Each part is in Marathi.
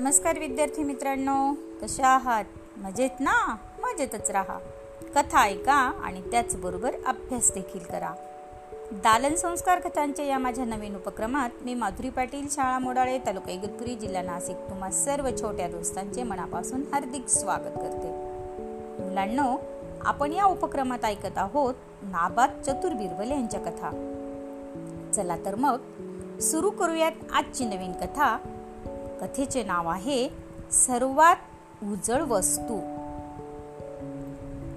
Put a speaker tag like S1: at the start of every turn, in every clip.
S1: नमस्कार विद्यार्थी मित्रांनो कशा आहात? मजेत ना? मजेतच राहा. कथा ऐका आणि त्याचबरोबर अभ्यास देखील करा. दालन संस्कार कथांच्या या माझ्या नवीन उपक्रमात मी माधुरी पाटील शाळा मोडाळे तालुका इगतपुरी जिल्हा नाशिक तुम्हा सर्व छोट्या दोस्तांचे मनापासून हार्दिक स्वागत करते. मुलांनो आपण या उपक्रमात ऐकत आहोत नाबाद चतुर बिरबल यांच्या कथा. चला तर मग सुरू करूयात आजची नवीन कथा. कथेचे नाव आहे सर्वात उजळ वस्तू.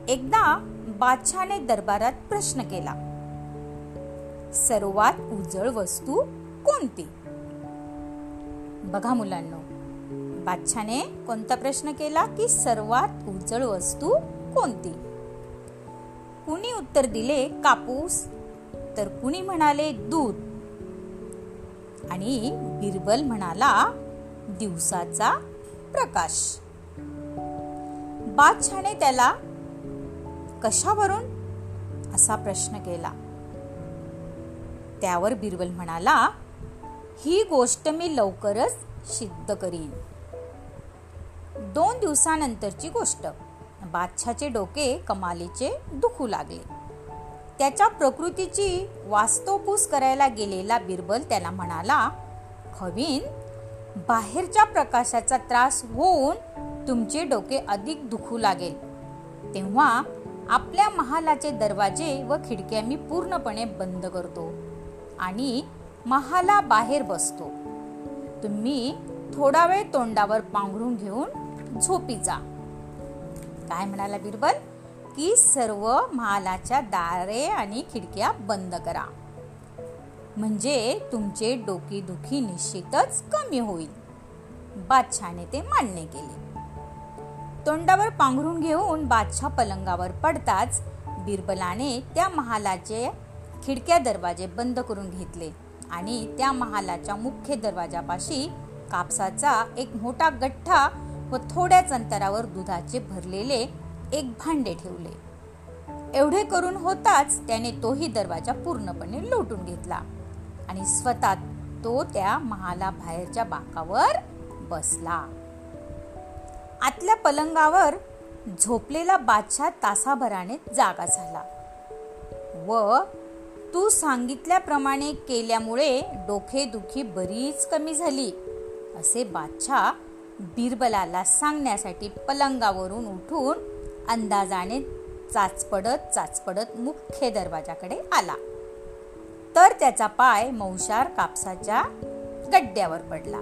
S1: एकदा बादशाने दरबारात प्रश्न केला सर्वात उजळ वस्तू कोणती? बघा मुलांना बादशाने कोणता प्रश्न केला की सर्वात उजळ वस्तू कोणती? कुणी उत्तर दिले कापूस तर कुणी म्हणाले दूध. आणि बिरबल म्हणाला दिवसाचा प्रकाश. बादशहाने त्याला कशावरून असा प्रश्न केला? त्यावर बिरबल म्हणाला ही गोष्ट मी लवकरच सिद्ध करीन. दोन दिवसानंतरची गोष्ट. बादशाचे डोके कमालीचे दुखू लागले. त्याच्या प्रकृतीची वास्तवपूस करायला गेलेला बिरबल त्याला म्हणाला खवीन बाहेरच्या प्रकाशाचा त्रास होऊन तुमचे डोके अधिक दुखू लागेल. तेव्हा आपल्या महालाचे दरवाजे व खिडक्या मी पूर्णपणे बंद करतो आणि महाला बाहेर बसतो. तुम्ही थोडा वेळ तोंडावर पांघरून घेऊन झोपी जा. काय म्हणाला बिरबल? की सर्व महालाच्या दारे आणि खिडक्या बंद करा. म्हणजे तुमचे डोकेदुखी निश्चितच कमी होईल. बादशाने ते मान्य केले. तोंडावर पांघरून घेऊन बादशाह पलंगावर पडताच बिरबलाने त्या महालाचे खिडक्या दरवाजे बंद करून घेतले आणि त्या महालाच्या मुख्य दरवाजापाशी कापसाचा एक मोठा गठ्ठा व थोड्याच अंतरावर दुधाचे भरलेले एक भांडे ठेवले. एवढे करून होताच त्याने तोही दरवाजा पूर्णपणे लोटून घेतला. आणि स्वतः तो त्या महाला बाहेरच्या बाकावर बसला. आतल्या पलंगावर झोपलेला बादशाह तासाभराने जागा झाला. व तू सांगितल्याप्रमाणे केल्यामुळे डोकेदुखी बरीच कमी झाली असे बादशाह बिरबलाला सांगण्यासाठी पलंगावरून उठून अंदाजाने चाचपडत चाचपडत मुख्य दरवाजाकडे आला. तर त्याचा पाय मौशार कापसाच्या गड्ड्यावर पडला.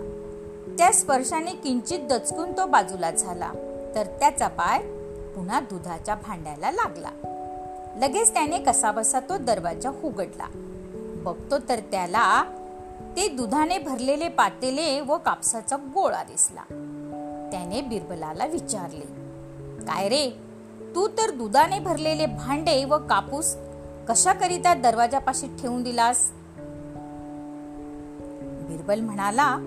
S1: त्या स्पर्शाने किंचित दचकून तो बाजूला झाला. तर त्याचा पाय पुन्हा दुधाच्या भांड्याला लागला. लगेच त्याने कसाबसा तो दरवाजा उघडला. बघतो तर त्याला ते दुधाने भरलेले पातेले व कापसाचा गोळा दिसला. त्याने बिरबलाला विचारले काय रे? तू तर दुधाने भरलेले भांडे व कापूस कशाकरिता दरवाजापाशी ठेवून दिलास? बिरबल म्हणाला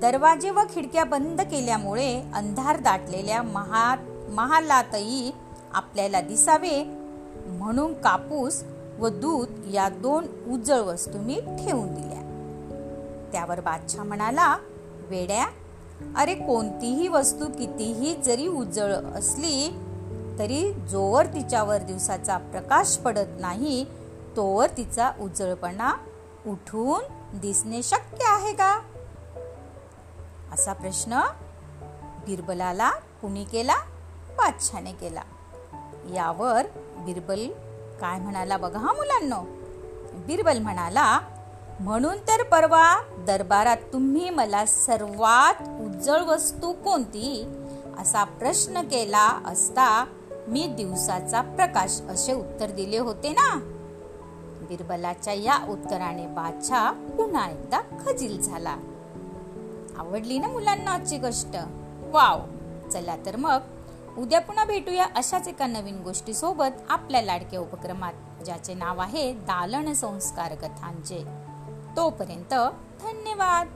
S1: दरवाजे व खिडक्या बंद केल्यामुळे अंधार दाटलेल्या महा महालातही आपल्याला दिसावे. म्हणून कापूस व दूध या दोन उजळ वस्तू मी ठेवून दिल्या. त्यावर बादशाह म्हणाला वेड्या अरे कोणतीही वस्तू कितीही जरी उजळ असली तरी जोवर तिच्यावर दिवसाचा प्रकाश पडत नाही तोवर तिचा उजळपणा उठून दिसणे शक्य आहे का? असा प्रश्न बिरबलाला कुणी केला? बादशाने केला. यावर बिरबल काय म्हणाला बघा हा मुलांनो? बिरबल म्हणाला म्हणून तर परवा दरबारात तुम्ही मला सर्वात उज्जळ वस्तू कोणती? असा प्रश्न केला असता मी दिवसाचा प्रकाश असे उत्तर दिले होते ना? बिरबलाच्या या उत्तराने बादशाह पुन्हा एकदा खजील झाला. आवडली ना मुलांना आजची गोष्ट? वाव! चला तर मग उद्या पुन्हा भेटूया अशाच एका नवीन गोष्टी सोबत आपल्या लाडक्या उपक्रमात ज्याचे नाव आहे दालन संस्कार कथांचे. तोपर्यंत धन्यवाद!